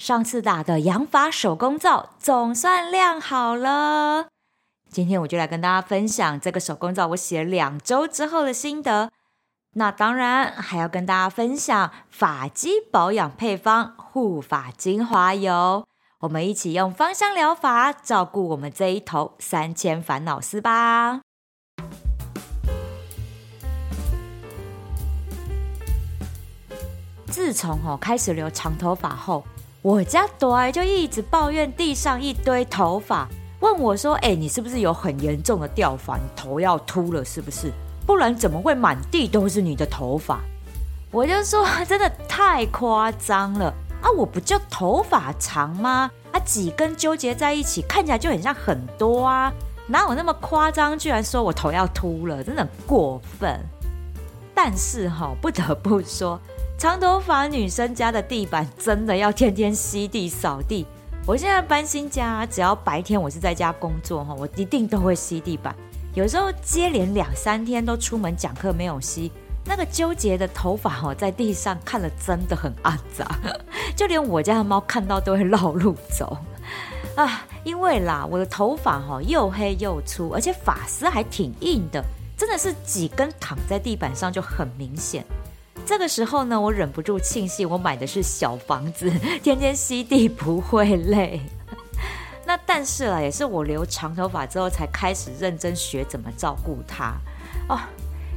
上次打的养发手工皂总算晾好了。今天我就来跟大家分享这个手工皂我洗了两周之后的心得。那当然还要跟大家分享发肌保养配方护发精华油。我们一起用芳香疗法照顾我们这一头三千烦恼丝吧。自从哦开始留长头发后，我家朵儿就一直抱怨地上一堆头发，问我说：“哎，你是不是有很严重的掉发？你头要秃了是不是？不然怎么会满地都是你的头发？”我就说：“真的太夸张了啊！我不就头发长吗？啊，几根纠结在一起，看起来就很像很多啊，哪有那么夸张？居然说我头要秃了，真的过分。但是哈，不得不说。”长头发女生家的地板真的要天天吸地扫地。我现在搬新家，只要白天我是在家工作哈，我一定都会吸地板。有时候接连两三天都出门讲课没有吸，那个纠结的头发哈，在地上看了真的很肮脏，就连我家的猫看到都会绕路走啊。因为啦，我的头发哈又黑又粗，而且发丝还挺硬的，真的是几根躺在地板上就很明显。这个时候呢，我忍不住庆幸我买的是小房子，天天吸地不会累。那但是啊，也是我留长头发之后才开始认真学怎么照顾它。哦，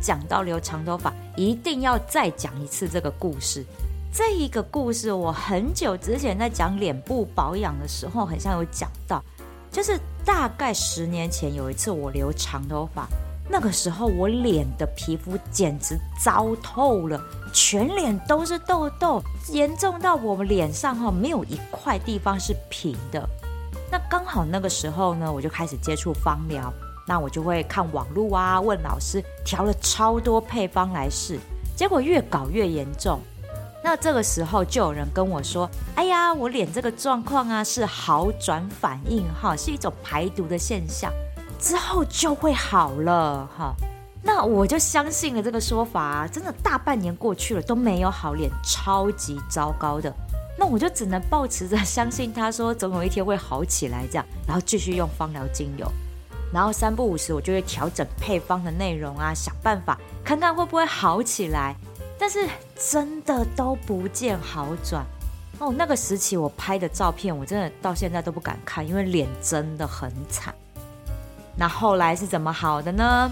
讲到留长头发，一定要再讲一次这个故事。这一个故事我很久之前在讲脸部保养的时候，很像有讲到，就是大概十年前有一次我留长头发。那个时候我脸的皮肤简直糟透了，全脸都是痘痘，严重到我们脸上哈没有一块地方是平的。那刚好那个时候呢，我就开始接触芳疗，那我就会看网络啊，问老师，调了超多配方来试，结果越搞越严重。那这个时候就有人跟我说：“哎呀，我脸这个状况啊是好转反应哈，是一种排毒的现象。”之后就会好了哈，那我就相信了这个说法啊，真的大半年过去了都没有好，脸超级糟糕的，那我就只能抱持着相信他说总有一天会好起来这样，然后继续用芳疗精油，然后三不五时我就会调整配方的内容啊，想办法看看会不会好起来，但是真的都不见好转哦。那个时期我拍的照片，我真的到现在都不敢看，因为脸真的很惨。那后来是怎么好的呢？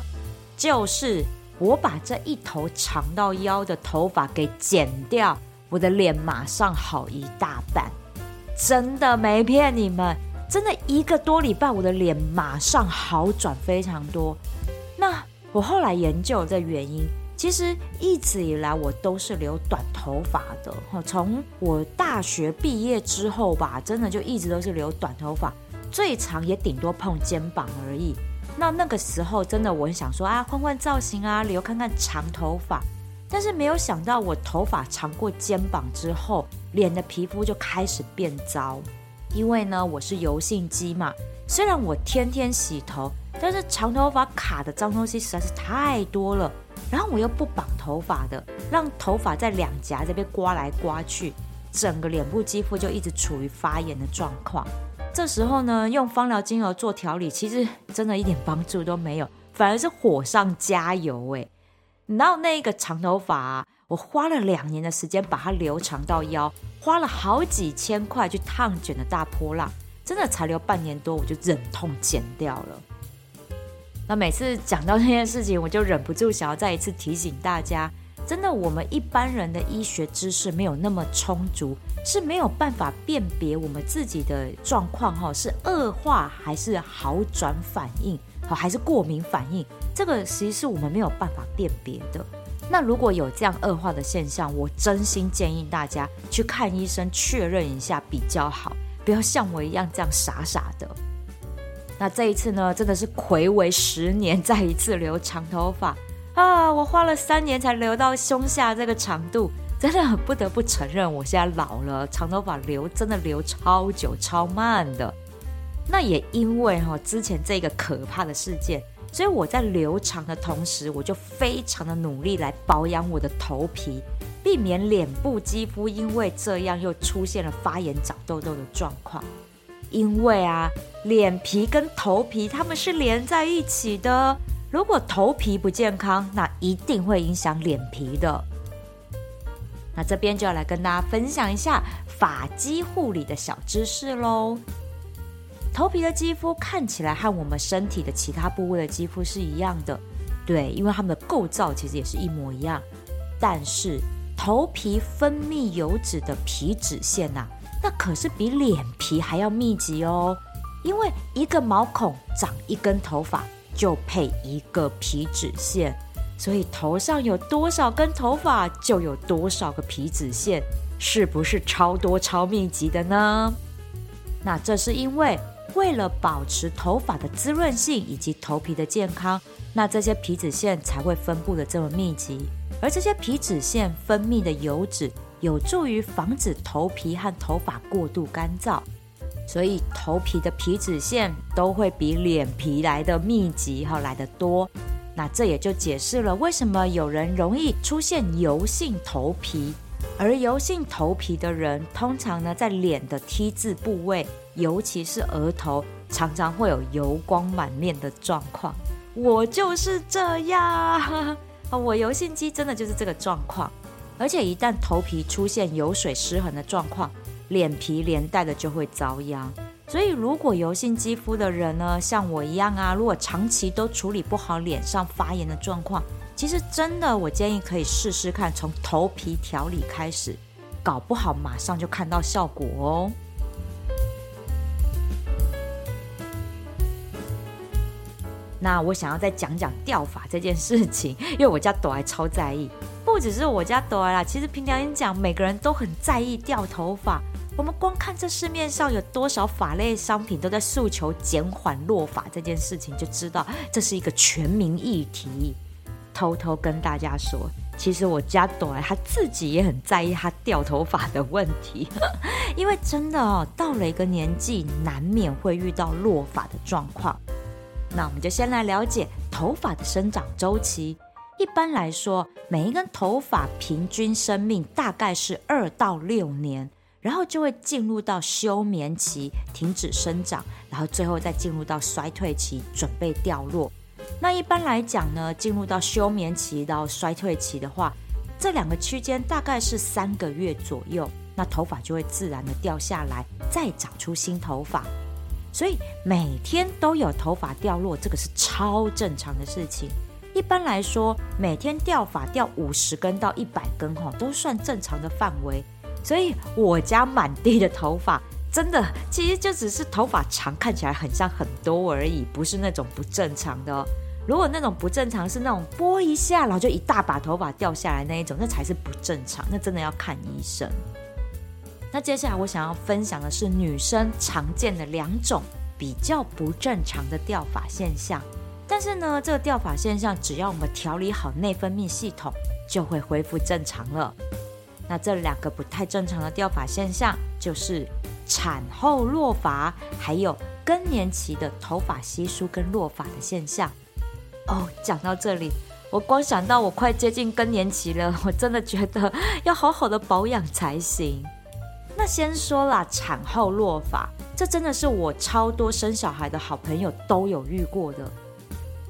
就是我把这一头长到腰的头发给剪掉，我的脸马上好一大半，真的没骗你们，真的一个多礼拜，我的脸马上好转非常多。那我后来研究这原因，其实一直以来我都是留短头发的，从我大学毕业之后吧，真的就一直都是留短头发。最长也顶多碰肩膀而已。那那个时候真的我很想说啊，换换造型啊，留看看长头发。但是没有想到，我头发长过肩膀之后，脸的皮肤就开始变糟。因为呢，我是油性肌嘛，虽然我天天洗头，但是长头发卡的脏东西实在是太多了。然后我又不绑头发的，让头发在两颊这边刮来刮去，整个脸部肌肤就一直处于发炎的状况。这时候呢，用芳疗精油做调理，其实真的一点帮助都没有，反而是火上加油哎！然后那个长头发，我花了两年的时间把它留长到腰，花了好几千块去烫卷的大波浪，真的才留半年多，我就忍痛剪掉了。那每次讲到这件事情，我就忍不住想要再一次提醒大家。真的，我们一般人的医学知识没有那么充足，是没有办法辨别我们自己的状况哈，是恶化还是好转反应，好还是过敏反应，这个其实是我们没有办法辨别的。那如果有这样恶化的现象，我真心建议大家去看医生确认一下比较好，不要像我一样这样傻傻的。那这一次呢，真的是睽违十年再一次留长头发。啊！我花了三年才留到胸下这个长度，真的很不得不承认，我现在老了，长头发留真的留超久、超慢的。那也因为哈之前这个可怕的事件，所以我在留长的同时，我就非常的努力来保养我的头皮。避免脸部肌肤因为这样又出现了发炎、长痘痘的状况。因为啊，脸皮跟头皮它们是连在一起的，如果头皮不健康，那一定会影响脸皮的。那这边就要来跟大家分享一下发肌护理的小知识喽。头皮的肌肤看起来和我们身体的其他部位的肌肤是一样的，对，因为它们的构造其实也是一模一样。但是头皮分泌油脂的皮脂腺呐、那可是比脸皮还要密集哦。因为一个毛孔长一根头发，就配一个皮脂腺。所以头上有多少根头发，就有多少个皮脂腺，是不是超多超密集的呢？那这是因为为了保持头发的滋润性以及头皮的健康，那这些皮脂腺才会分布的这么密集。而这些皮脂腺分泌的油脂，有助于防止头皮和头发过度干燥，所以头皮的皮脂腺都会比脸皮来的密集和来得多。那这也就解释了为什么有人容易出现油性头皮，而油性头皮的人通常呢，在脸的 T 字部位，尤其是额头，常常会有油光满面的状况。我就是这样，我油性肌真的就是这个状况，而且一旦头皮出现油水失衡的状况，脸皮连带的就会遭殃。所以，如果油性肌肤的人呢，像我一样啊，如果长期都处理不好脸上发炎的状况，其实真的，我建议可以试试看，从头皮调理开始，搞不好马上就看到效果哦。那我想要再讲讲掉发这件事情，因为我家朵还超在意，不只是我家朵啦，其实凭良心讲，每个人都很在意掉头发。我们光看这市面上有多少发类商品都在诉求减缓落发这件事情，就知道这是一个全民议题。偷偷跟大家说，其实我家朵儿他自己也很在意他掉头发的问题，因为真的哦，到了一个年纪，难免会遇到落发的状况。那我们就先来了解头发的生长周期。一般来说，每一根头发平均生命大概是二到六年。然后就会进入到休眠期，停止生长，然后最后再进入到衰退期，准备掉落。那一般来讲呢，进入到休眠期到衰退期的话，这两个区间大概是三个月左右，那头发就会自然的掉下来，再长出新头发。所以每天都有头发掉落，这个是超正常的事情。一般来说，每天掉发掉五十根到一百根，哈，都算正常的范围。所以我家满地的头发，真的其实就只是头发长，看起来很像很多而已，不是那种不正常的哦。如果那种不正常是那种拨一下，然后就一大把头发掉下来那一种，那才是不正常，那真的要看医生。那接下来我想要分享的是女生常见的两种比较不正常的掉发现象，但是呢，这个掉发现象只要我们调理好内分泌系统，就会恢复正常了。那这两个不太正常的掉发现象，就是产后落发，还有更年期的头发稀疏跟落发的现象。哦，讲到这里，我光想到我快接近更年期了，我真的觉得要好好的保养才行。那先说啦，产后落发，这真的是我超多生小孩的好朋友都有遇过的，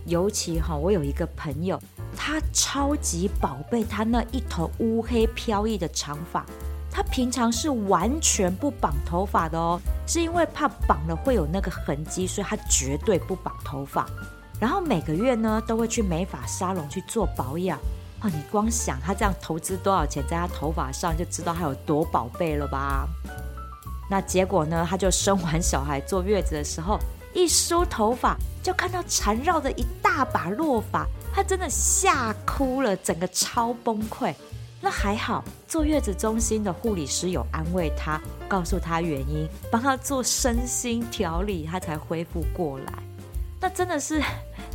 尤其哈，我有一个朋友。他超级宝贝他那一头乌黑飘逸的长发，他平常是完全不绑头发的哦，是因为怕绑了会有那个痕迹，所以他绝对不绑头发。然后每个月呢都会去美发沙龙去做保养。哦，你光想他这样投资多少钱在他头发上，就知道他有多宝贝了吧？那结果呢，他就生完小孩坐月子的时候，一梳头发就看到缠绕着一大把落发。他真的吓哭了，整个超崩溃。那还好，坐月子中心的护理师有安慰他，告诉他原因，帮他做身心调理，他才恢复过来。那真的是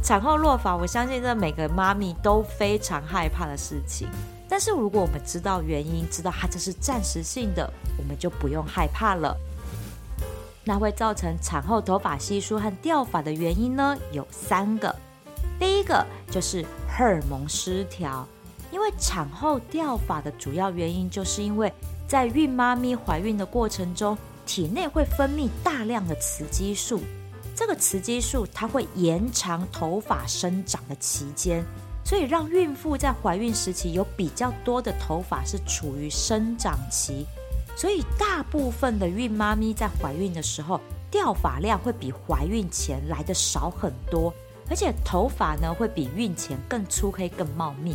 产后落发，我相信这每个妈咪都非常害怕的事情。但是如果我们知道原因，知道它这是暂时性的，我们就不用害怕了。那会造成产后头发稀疏和掉发的原因呢，有三个。第一个就是荷尔蒙失调，因为产后掉发的主要原因，就是因为在孕妈咪怀孕的过程中，体内会分泌大量的雌激素。这个雌激素它会延长头发生长的期间，所以让孕妇在怀孕时期有比较多的头发是处于生长期。所以大部分的孕妈咪在怀孕的时候，掉发量会比怀孕前来的少很多，而且头发呢会比孕前更粗黑、更茂密。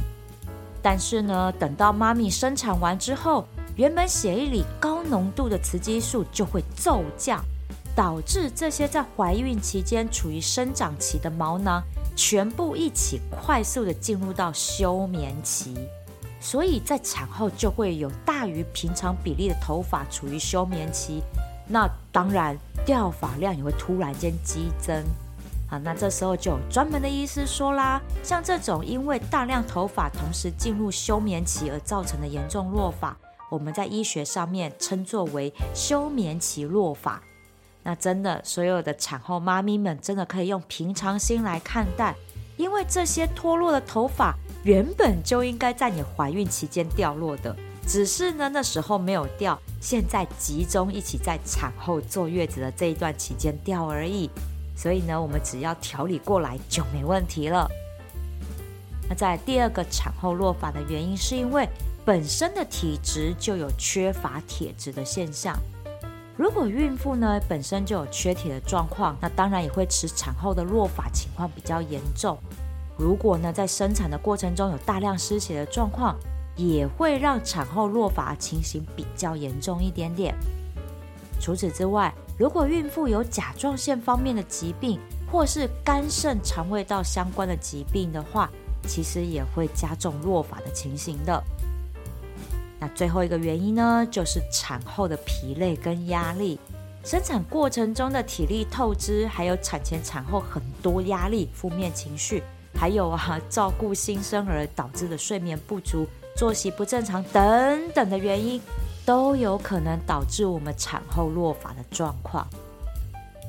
但是呢，等到妈咪生产完之后，原本血液里高浓度的雌激素就会骤降，导致这些在怀孕期间处于生长期的毛囊全部一起快速的进入到休眠期，所以在产后就会有大于平常比例的头发处于休眠期，那当然掉发量也会突然间激增。好，那这时候就有专门的医师说啦，像这种因为大量头发同时进入休眠期而造成的严重落发，我们在医学上面称作为休眠期落发。那真的，所有的产后妈咪们真的可以用平常心来看待，因为这些脱落的头发原本就应该在你怀孕期间掉落的，只是呢那时候没有掉，现在集中一起在产后坐月子的这一段期间掉而已。所以呢，我们只要调理过来就没问题了。那在第二个产后落发的原因，是因为本身的体质就有缺乏铁质的现象。如果孕妇呢本身就有缺铁的状况，那当然也会使产后的落发情况比较严重。如果呢在生产的过程中有大量失血的状况，也会让产后落发情形比较严重一点点。除此之外，如果孕妇有甲状腺方面的疾病，或是肝肾肠胃道相关的疾病的话，其实也会加重落发的情形的。那最后一个原因呢，就是产后的疲累跟压力，生产过程中的体力透支，还有产前产后很多压力、负面情绪，还有啊照顾新生儿导致的睡眠不足、作息不正常等等的原因。都有可能导致我们产后落发的状况，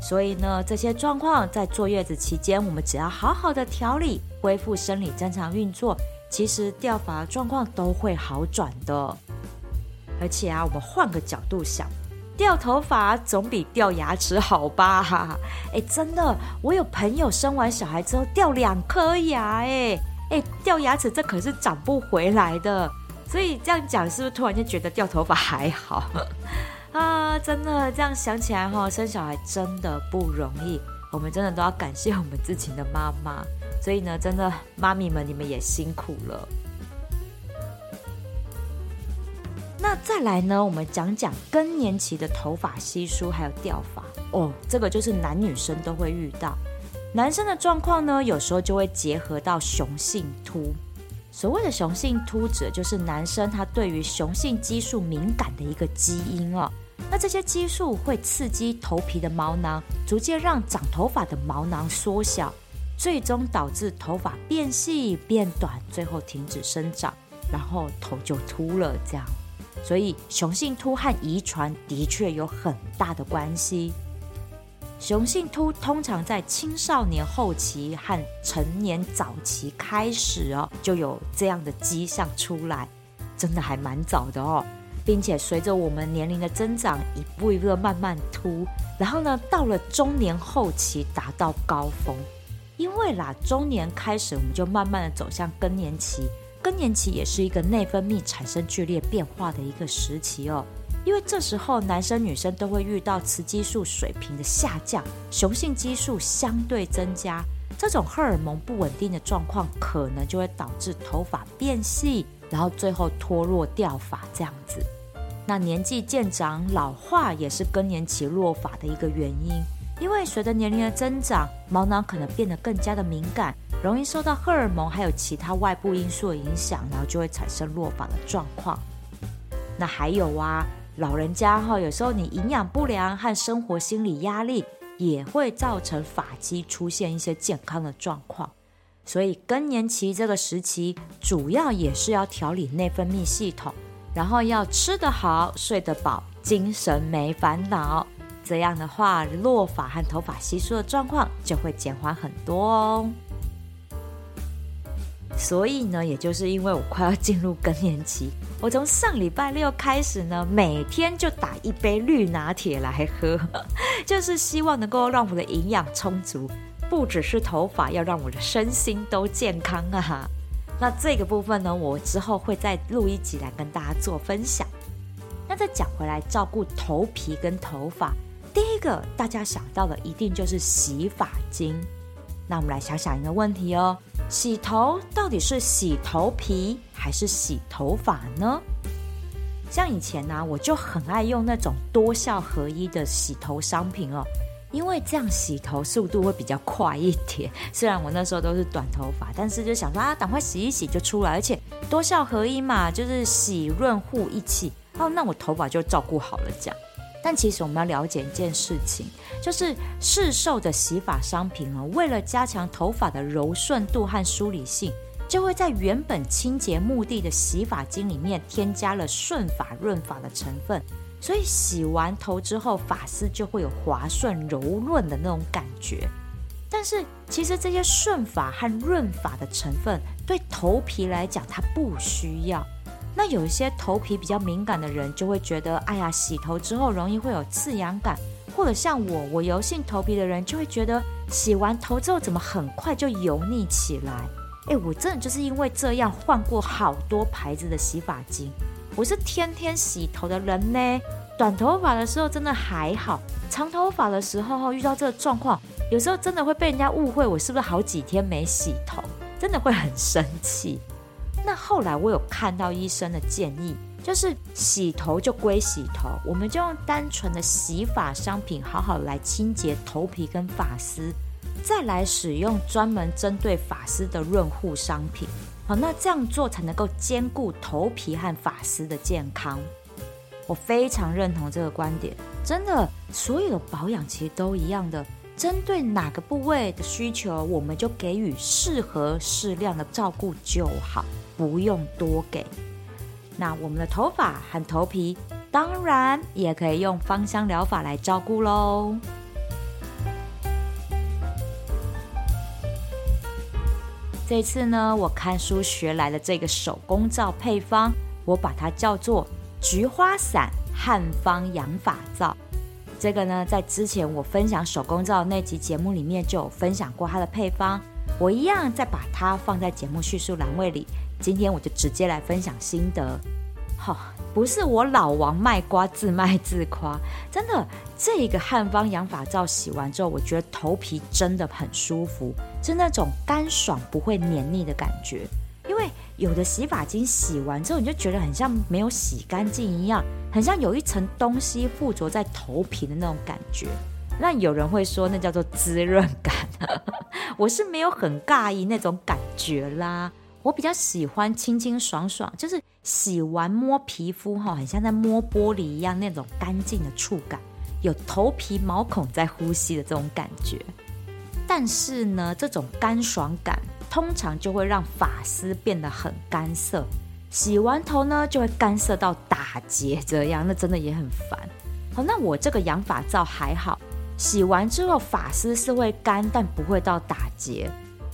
所以呢，这些状况在坐月子期间，我们只要好好的调理，恢复生理正常运作，其实掉发状况都会好转的。而且啊，我们换个角度想，掉头发总比掉牙齿好吧？哎，真的，我有朋友生完小孩之后掉两颗牙，哎哎，掉牙齿这可是长不回来的。所以这样讲，是不是突然间觉得掉头发还好 啊？真的这样想起来哈，生小孩真的不容易，我们真的都要感谢我们自己的妈妈。所以呢，真的妈咪们，你们也辛苦了。那再来呢，我们讲讲更年期的头发稀疏还有掉发哦，这个就是男女生都会遇到。男生的状况呢，有时候就会结合到雄性秃。所谓的雄性秃，指的就是男生他对于雄性激素敏感的一个基因哦。那这些激素会刺激头皮的毛囊，逐渐让长头发的毛囊缩小，最终导致头发变细变短，最后停止生长，然后头就秃了。这样，所以雄性秃和遗传的确有很大的关系。雄性秃通常在青少年后期和成年早期开始哦，就有这样的迹象出来，真的还蛮早的哦，并且随着我们年龄的增长，一步一步的慢慢秃，然后呢，到了中年后期达到高峰，因为啦，中年开始我们就慢慢的走向更年期，更年期也是一个内分泌产生剧烈变化的一个时期哦。因为这时候男生女生都会遇到雌激素水平的下降，雄性激素相对增加，这种荷尔蒙不稳定的状况，可能就会导致头发变细，然后最后脱落掉发这样子。那年纪渐长，老化也是更年期落发的一个原因，因为随着年龄的增长，毛囊可能变得更加的敏感，容易受到荷尔蒙还有其他外部因素的影响，然后就会产生落发的状况。那还有啊。老人家哈，有时候你营养不良和生活心理压力也会造成发际出现一些健康的状况，所以更年期这个时期主要也是要调理内分泌系统，然后要吃得好、睡得饱、精神没烦恼，这样的话落发和头发稀疏的状况就会减缓很多哦。所以呢，也就是因为我快要进入更年期，我从上礼拜六开始呢，每天就打一杯绿拿铁来喝，就是希望能够让我的营养充足，不只是头发，要让我的身心都健康啊。那这个部分呢，我之后会再录一集来跟大家做分享。那再讲回来，照顾头皮跟头发，第一个大家想到的一定就是洗发精。那我们来想想一个问题哦，洗头到底是洗头皮还是洗头发呢？像以前呢、我就很爱用那种多效合一的洗头商品哦，因为这样洗头速度会比较快一点。虽然我那时候都是短头发，但是就想说啊，赶快洗一洗就出来，而且多效合一嘛，就是洗润护一起哦，那我头发就照顾好了这样。但其实我们要了解一件事情，就是市售的洗发商品哦，为了加强头发的柔顺度和梳理性，就会在原本清洁目的的洗发精里面添加了顺发润发的成分，所以洗完头之后，发丝就会有滑顺柔润的那种感觉。但是其实这些顺发和润发的成分对头皮来讲，它不需要。那有一些头皮比较敏感的人就会觉得，哎呀，洗头之后容易会有刺痒感，或者像我，我油性头皮的人就会觉得，洗完头之后怎么很快就油腻起来？哎，我真的就是因为这样换过好多牌子的洗发精，我是天天洗头的人呢。短头发的时候真的还好，长头发的时候遇到这个状况，有时候真的会被人家误会我是不是好几天没洗头，真的会很生气。那后来我有看到医生的建议，就是洗头就归洗头，我们就用单纯的洗发商品好好来清洁头皮跟发丝，再来使用专门针对发丝的润护商品。好，那这样做才能够兼顾头皮和发丝的健康。我非常认同这个观点，真的，所有的保养其实都一样的，针对哪个部位的需求，我们就给予适合适量的照顾就好。不用多给。那我们的头发和头皮，当然也可以用芳香疗法来照顾喽。这次呢，我看书学来的这个手工皂配方，我把它叫做菊花散汉方养发皂。这个呢，在之前我分享手工皂那集节目里面就有分享过它的配方，我一样再把它放在节目叙述栏位里。今天我就直接来分享心得，好、不是我老王卖瓜自卖自夸，真的，这个汉方养发皂洗完之后，我觉得头皮真的很舒服，是那种干爽不会黏腻的感觉。因为有的洗发精洗完之后，你就觉得很像没有洗干净一样，很像有一层东西附着在头皮的那种感觉。那有人会说那叫做滋润感，我是没有很介意那种感觉啦。我比较喜欢清清爽爽，就是洗完摸皮肤哈，很像在摸玻璃一样那种干净的触感，有头皮毛孔在呼吸的这种感觉。但是呢，这种干爽感通常就会让发丝变得很干涩，洗完头呢就会干涩到打结这样，那真的也很烦。好，那我这个养发皂还好，洗完之后发丝是会干，但不会到打结。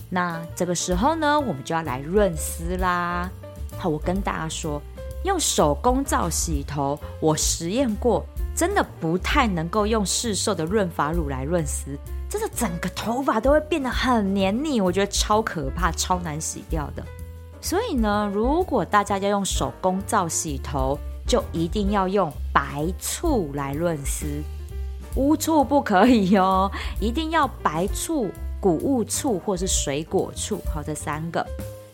那这个时候呢，我们就要来润丝啦。好，我跟大家说，用手工皂洗头，我实验过，真的不太能够用市售的润发乳来润丝，真的整个头发都会变得很黏腻，我觉得超可怕，超难洗掉的。所以呢，如果大家要用手工皂洗头，就一定要用白醋来润丝，乌醋不可以哦，一定要白醋。谷物醋或是水果醋，好，这三个。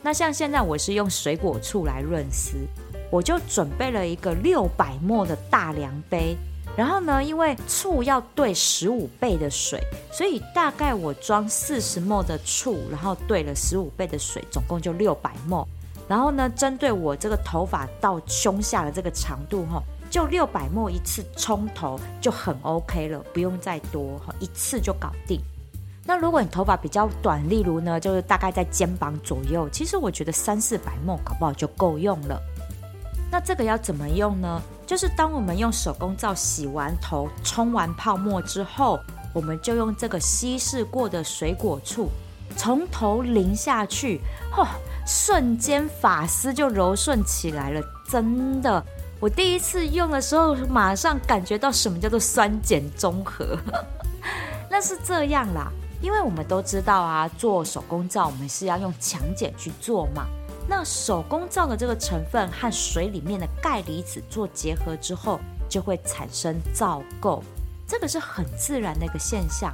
那像现在我是用水果醋来润丝，我就准备了一个六百 ml 的大量杯。然后呢，因为醋要兑十五倍的水，所以大概我装四十 ml 的醋，然后兑了十五倍的水，总共就六百 ml。然后呢，针对我这个头发到胸下的这个长度，哈，就六百 ml 一次冲头就很 OK 了，不用再多，哈，一次就搞定。那如果你头发比较短，例如呢，就是大概在肩膀左右，其实我觉得三四百 ml 搞不好就够用了。那这个要怎么用呢？就是当我们用手工皂洗完头、冲完泡沫之后，我们就用这个稀释过的水果醋从头淋下去，嚯，瞬间发丝就柔顺起来了，真的。我第一次用的时候，马上感觉到什么叫做酸碱中和。那是这样啦，因为我们都知道啊，做手工皂我们是要用强碱去做嘛。那手工皂的这个成分和水里面的钙离子做结合之后，就会产生皂垢，这个是很自然的一个现象。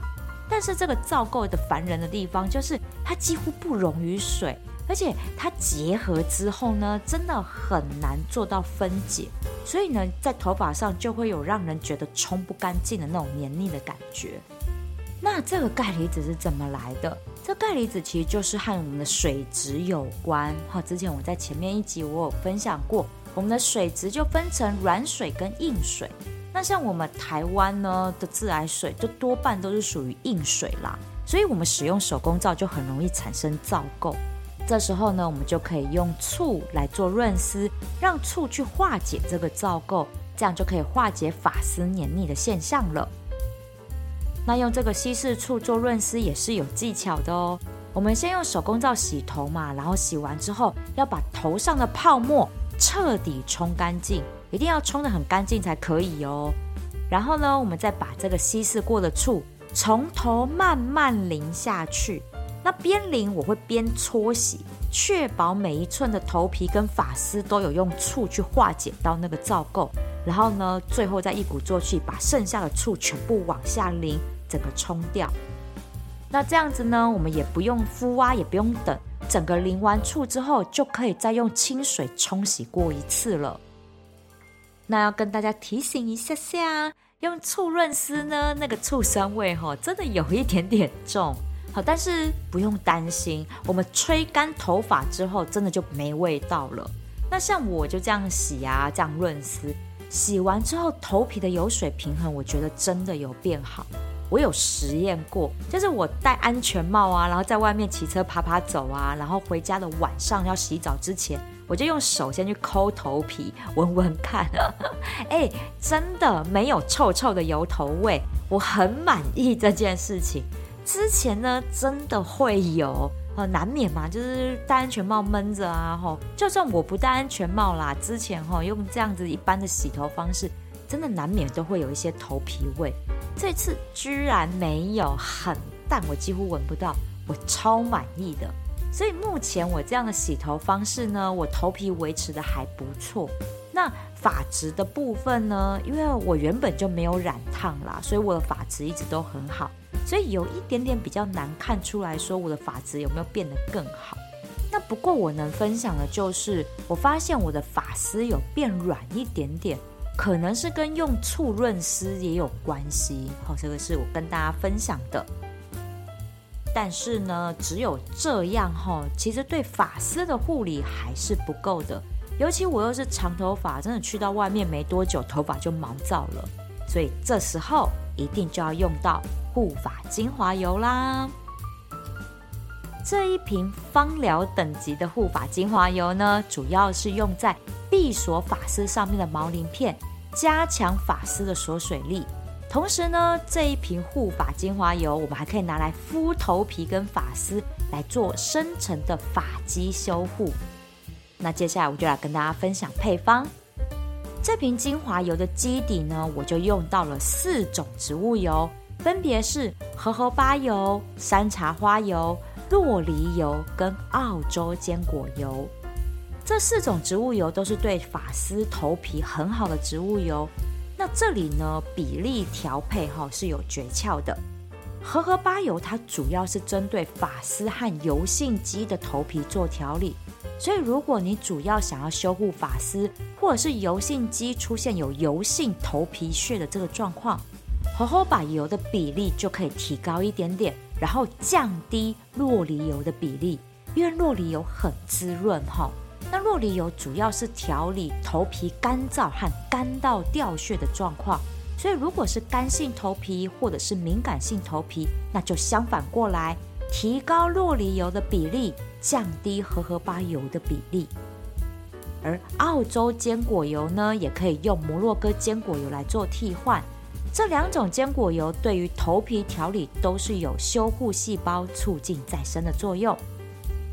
但是这个皂垢的烦人的地方，就是它几乎不溶于水，而且它结合之后呢，真的很难做到分解，所以呢，在头发上就会有让人觉得冲不干净的那种黏腻的感觉。那这个钙离子是怎么来的？这钙离子其实就是和我们的水质有关。哈，之前我在前面一集我有分享过，我们的水质就分成软水跟硬水。那像我们台湾呢的自来水，就多半都是属于硬水啦，所以我们使用手工皂就很容易产生皂垢。这时候呢，我们就可以用醋来做润丝，让醋去化解这个皂垢，这样就可以化解发丝黏腻的现象了。那用这个稀释醋做润丝也是有技巧的哦。我们先用手工皂洗头嘛，然后洗完之后要把头上的泡沫彻底冲干净。一定要冲得很干净才可以哦。然后呢，我们再把这个稀释过的醋从头慢慢淋下去。那边淋我会边搓洗，确保每一寸的头皮跟发丝都有用醋去化解到那个皂垢。然后呢，最后再一鼓作气把剩下的醋全部往下淋，整个冲掉。那这样子呢，我们也不用敷啊，也不用等，整个淋完醋之后，就可以再用清水冲洗过一次了。那要跟大家提醒一下下，用醋润丝呢，那个醋酸味哈，真的有一点点重。好，但是不用担心，我们吹干头发之后，真的就没味道了。那像我就这样洗啊，这样润丝，洗完之后头皮的油水平衡，我觉得真的有变好。我有实验过，就是我戴安全帽啊，然后在外面骑车爬爬走啊，然后回家的晚上要洗澡之前。我就用手先去抠头皮，闻闻看，哎，真的没有臭臭的油头味，我很满意这件事情。之前呢，真的会有，呃，难免嘛，就是戴安全帽闷着啊，吼，就算我不戴安全帽啦，之前哈用这样子一般的洗头方式，真的难免都会有一些头皮味。这次居然没有，很淡，我几乎闻不到，我超满意的。所以目前我这样的洗头方式呢，我头皮维持的还不错。那发质的部分呢，因为我原本就没有染烫啦，所以我的发质一直都很好。所以有一点点比较难看出来说我的发质有没有变得更好。那不过我能分享的就是，我发现我的发丝有变软一点点，可能是跟用醋润丝也有关系。好，这个是我跟大家分享的。但是呢，只有这样哈，其实对发丝的护理还是不够的。尤其我又是长头发，真的去到外面没多久，头发就毛躁了。所以这时候一定就要用到护发精华油啦。这一瓶芳疗等级的护发精华油呢，主要是用在闭锁发丝上面的毛鳞片，加强发丝的锁水力。同时呢，这一瓶护发精华油，我们还可以拿来敷头皮跟发丝，来做深层的发肌修护。那接下来我就来跟大家分享配方。这瓶精华油的基底呢，我就用到了四种植物油，分别是荷荷巴油、山茶花油、洛梨油跟澳洲坚果油。这四种植物油都是对发丝、头皮很好的植物油。那这里呢，比例调配哈是有诀窍的。荷荷巴油它主要是针对发丝和油性肌的头皮做调理，所以如果你主要想要修护发丝，或者是油性肌出现有油性头皮屑的这个状况，荷荷巴油的比例就可以提高一点点，然后降低酪梨油的比例，因为酪梨油很滋润哈。那酪梨油主要是调理头皮干燥和干到掉屑的状况，所以如果是干性头皮或者是敏感性头皮，那就相反过来，提高酪梨油的比例，降低荷荷巴油的比例。而澳洲坚果油呢，也可以用摩洛哥坚果油来做替换。这两种坚果油对于头皮调理都是有修护细胞、促进再生的作用。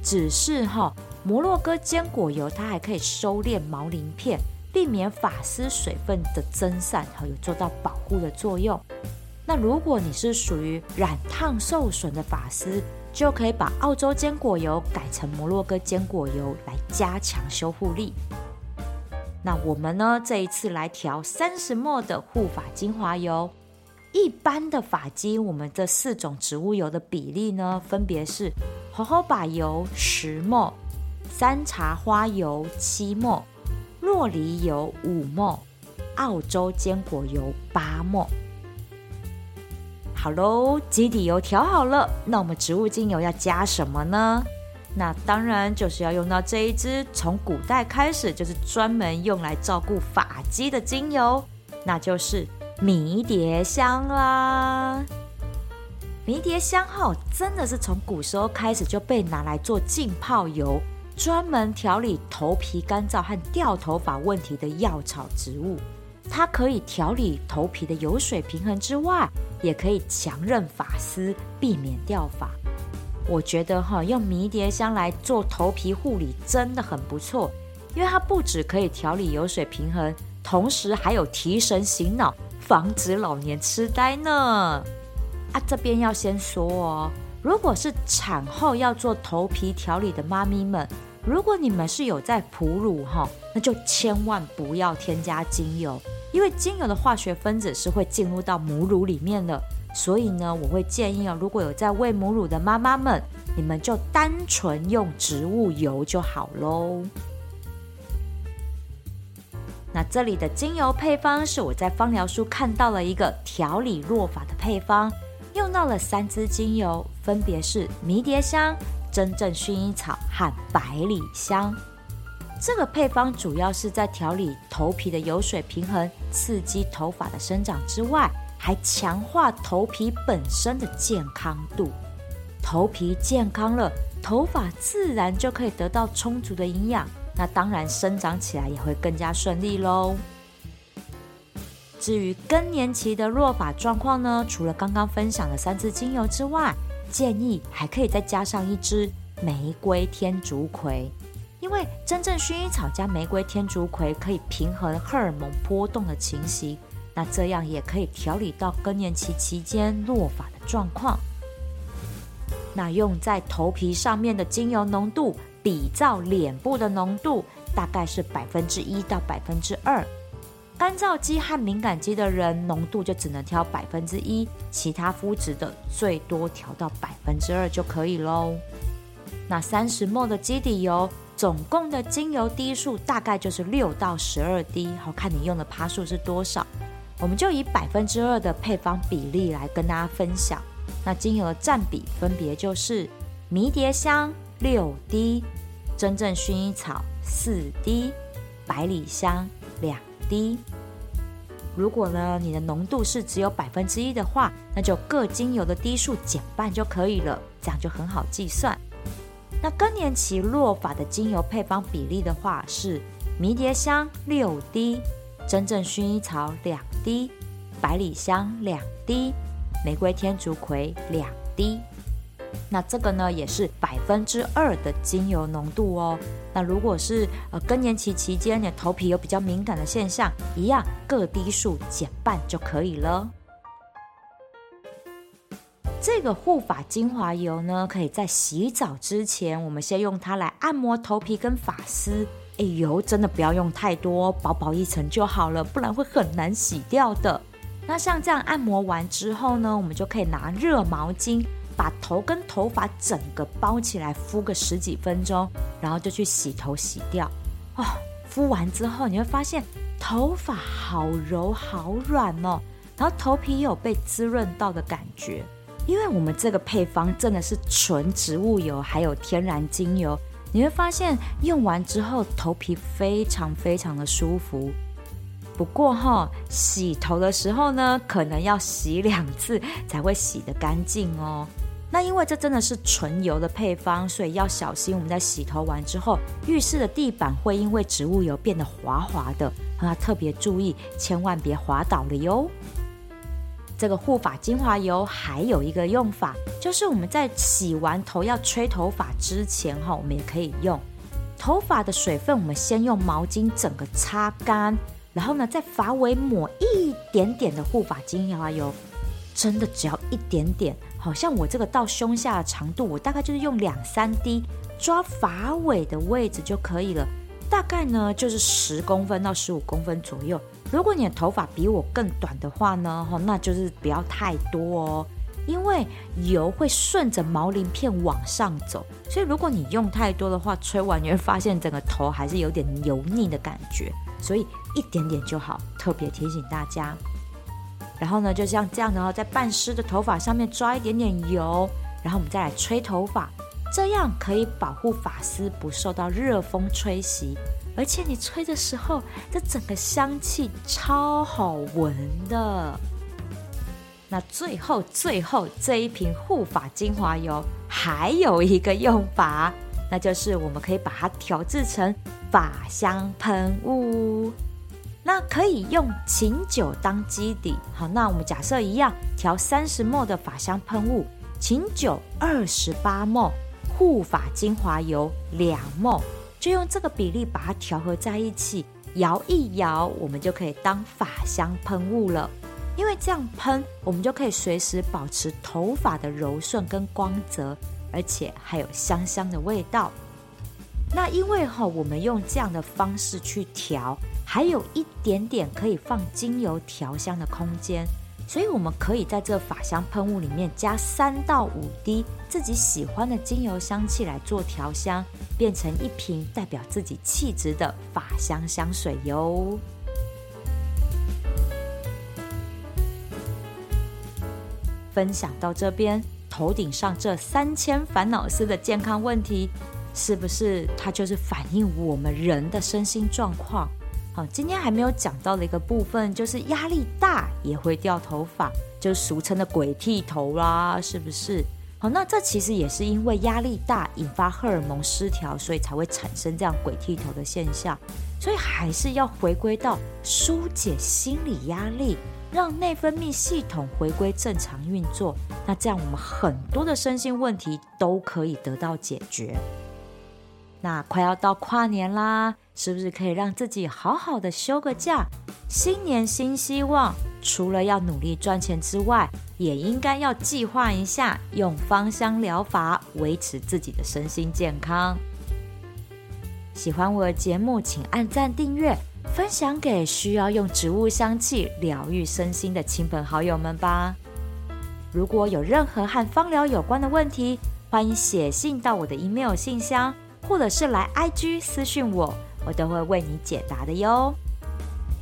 只是哈，摩洛哥坚果油它还可以收敛毛鳞片，避免发丝水分的蒸散，和有做到保护的作用。那如果你是属于染烫受损的发丝，就可以把澳洲坚果油改成摩洛哥坚果油来加强修护力。那我们呢，这一次来调三十 ml 的护发精华油。一般的发基，我们这四种植物油的比例呢，分别是荷荷巴油十 ml、山茶花油七 ml、酪梨油五 ml、澳洲坚果油八 ml。好喽，基底油调好了，那我们植物精油要加什么呢？那当然就是要用到这一支从古代开始就是专门用来照顾发基的精油，那就是迷迭香啦。迷迭香后真的是从古时候开始就被拿来做浸泡油，专门调理头皮干燥和掉头发问题的药草植物。它可以调理头皮的油水平衡之外，也可以强韧发丝，避免掉发。我觉得哈，用迷迭香来做头皮护理真的很不错，因为它不止可以调理油水平衡，同时还有提神醒脑，防止老年痴呆呢。啊，这边要先说哦，如果是产后要做头皮调理的妈咪们，如果你们是有在哺乳哈，那就千万不要添加精油。因为精油的化学分子是会进入到母乳里面的，所以呢，我会建议啊，如果有在喂母乳的妈妈们，你们就单纯用植物油就好喽。那这里的精油配方是我在芳疗书看到了一个调理落法的配方，用到了三支精油，分别是迷迭香、真正薰衣草和百里香。这个配方主要是在调理头皮的油水平衡，刺激头发的生长之外，还强化头皮本身的健康度。头皮健康了，头发自然就可以得到充足的营养，那当然生长起来也会更加顺利喽。至于更年期的落发状况呢，除了刚刚分享的三支精油之外，建议还可以再加上一支玫瑰天竺葵。因为真正薰衣草加玫瑰天竺葵可以平衡荷尔蒙波动的情形，那这样也可以调理到更年期期间落发的状况。那用在头皮上面的精油浓度，比照脸部的浓度，大概是百分之一到百分之二。干燥肌和敏感肌的人，浓度就只能调百分之一，其他肤质的最多调到百分之二就可以喽。那三十末的基底油。总共的精油滴数大概就是六到十二滴，好看你用的趴数是多少？我们就以百分之二的配方比例来跟大家分享。那精油的占比分别就是迷迭香六滴，真正薰衣草四滴，百里香两滴。如果呢你的浓度是只有百分之一的话，那就各精油的滴数减半就可以了，这样就很好计算。那更年期落法的精油配方比例的话，是迷迭香六滴，真正薰衣草两滴，百里香两滴，玫瑰天竺葵两滴。那这个呢，也是百分之二的精油浓度哦。那如果是呃更年期期间，你头皮有比较敏感的现象，一样各滴数减半就可以了。这个护发精华油呢，可以在洗澡之前，我们先用它来按摩头皮跟发丝。哎，油真的不要用太多，薄薄一层就好了，不然会很难洗掉的。那像这样按摩完之后呢，我们就可以拿热毛巾把头跟头发整个包起来，敷个十几分钟，然后就去洗头洗掉。哦，敷完之后你会发现头发好柔好软哦，然后头皮也有被滋润到的感觉。因为我们这个配方真的是纯植物油，还有天然精油，你会发现用完之后头皮非常非常的舒服。不过哈，洗头的时候呢，可能要洗两次才会洗得干净哦。那因为这真的是纯油的配方，所以要小心我们在洗头完之后，浴室的地板会因为植物油变得滑滑的，要特别注意，千万别滑倒了哟。这个护发精华油还有一个用法，就是我们在洗完头要吹头发之前哈，我们也可以用，头发的水分，我们先用毛巾整个擦干，然后呢，在发尾抹一点点的护发精华油，真的只要一点点，好像我这个到胸下的长度，我大概就是用两三滴抓发尾的位置就可以了，大概呢就是十公分到十五公分左右。如果你的头发比我更短的话呢，那就是不要太多哦。因为油会顺着毛鳞片往上走，所以如果你用太多的话，吹完你会发现整个头还是有点油腻的感觉，所以一点点就好。特别提醒大家。然后呢，就像这样的话，在半湿的头发上面抓一点点油，然后我们再来吹头发，这样可以保护发丝不受到热风吹袭，而且你吹的时候，这整个香气超好闻的。那最后最后这一瓶护发精华油还有一个用法，那就是我们可以把它调制成发香喷雾。那可以用琴酒当基底，好，那我们假设一样调三十 m 的法香喷雾，琴酒二十八 m 护发精华油两 m 就用这个比例把它调和在一起，摇一摇，我们就可以当法香喷雾了。因为这样喷，我们就可以随时保持头发的柔顺跟光泽，而且还有香香的味道。那因为哈，我们用这样的方式去调，还有一点点可以放精油调香的空间，所以我们可以在这法香喷雾里面加三到五滴自己喜欢的精油香气来做调香，变成一瓶代表自己气质的法香香水哟。分享到这边，头顶上这三千烦恼丝的健康问题，是不是它就是反映我们人的身心状况？好，今天还没有讲到的一个部分，就是压力大也会掉头发，就俗称的鬼剃头啦，是不是？好，那这其实也是因为压力大引发荷尔蒙失调，所以才会产生这样鬼剃头的现象。所以还是要回归到疏解心理压力。让内分泌系统回归正常运作，那这样我们很多的身心问题都可以得到解决。那快要到跨年啦，是不是可以让自己好好的休个假？新年新希望，除了要努力赚钱之外，也应该要计划一下用芳香疗法维持自己的身心健康。喜欢我的节目，请按赞订阅。分享给需要用植物香气疗愈身心的亲朋好友们吧。如果有任何和芳疗有关的问题，欢迎写信到我的 email 信箱，或者是来 IG 私讯我，我都会为你解答的哟。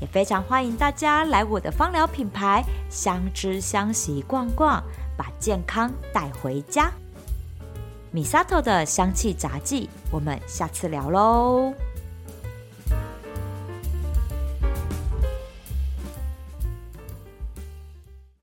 也非常欢迎大家来我的芳疗品牌相知相惜逛逛，把健康带回家。米萨头的香气杂技，我们下次聊喽。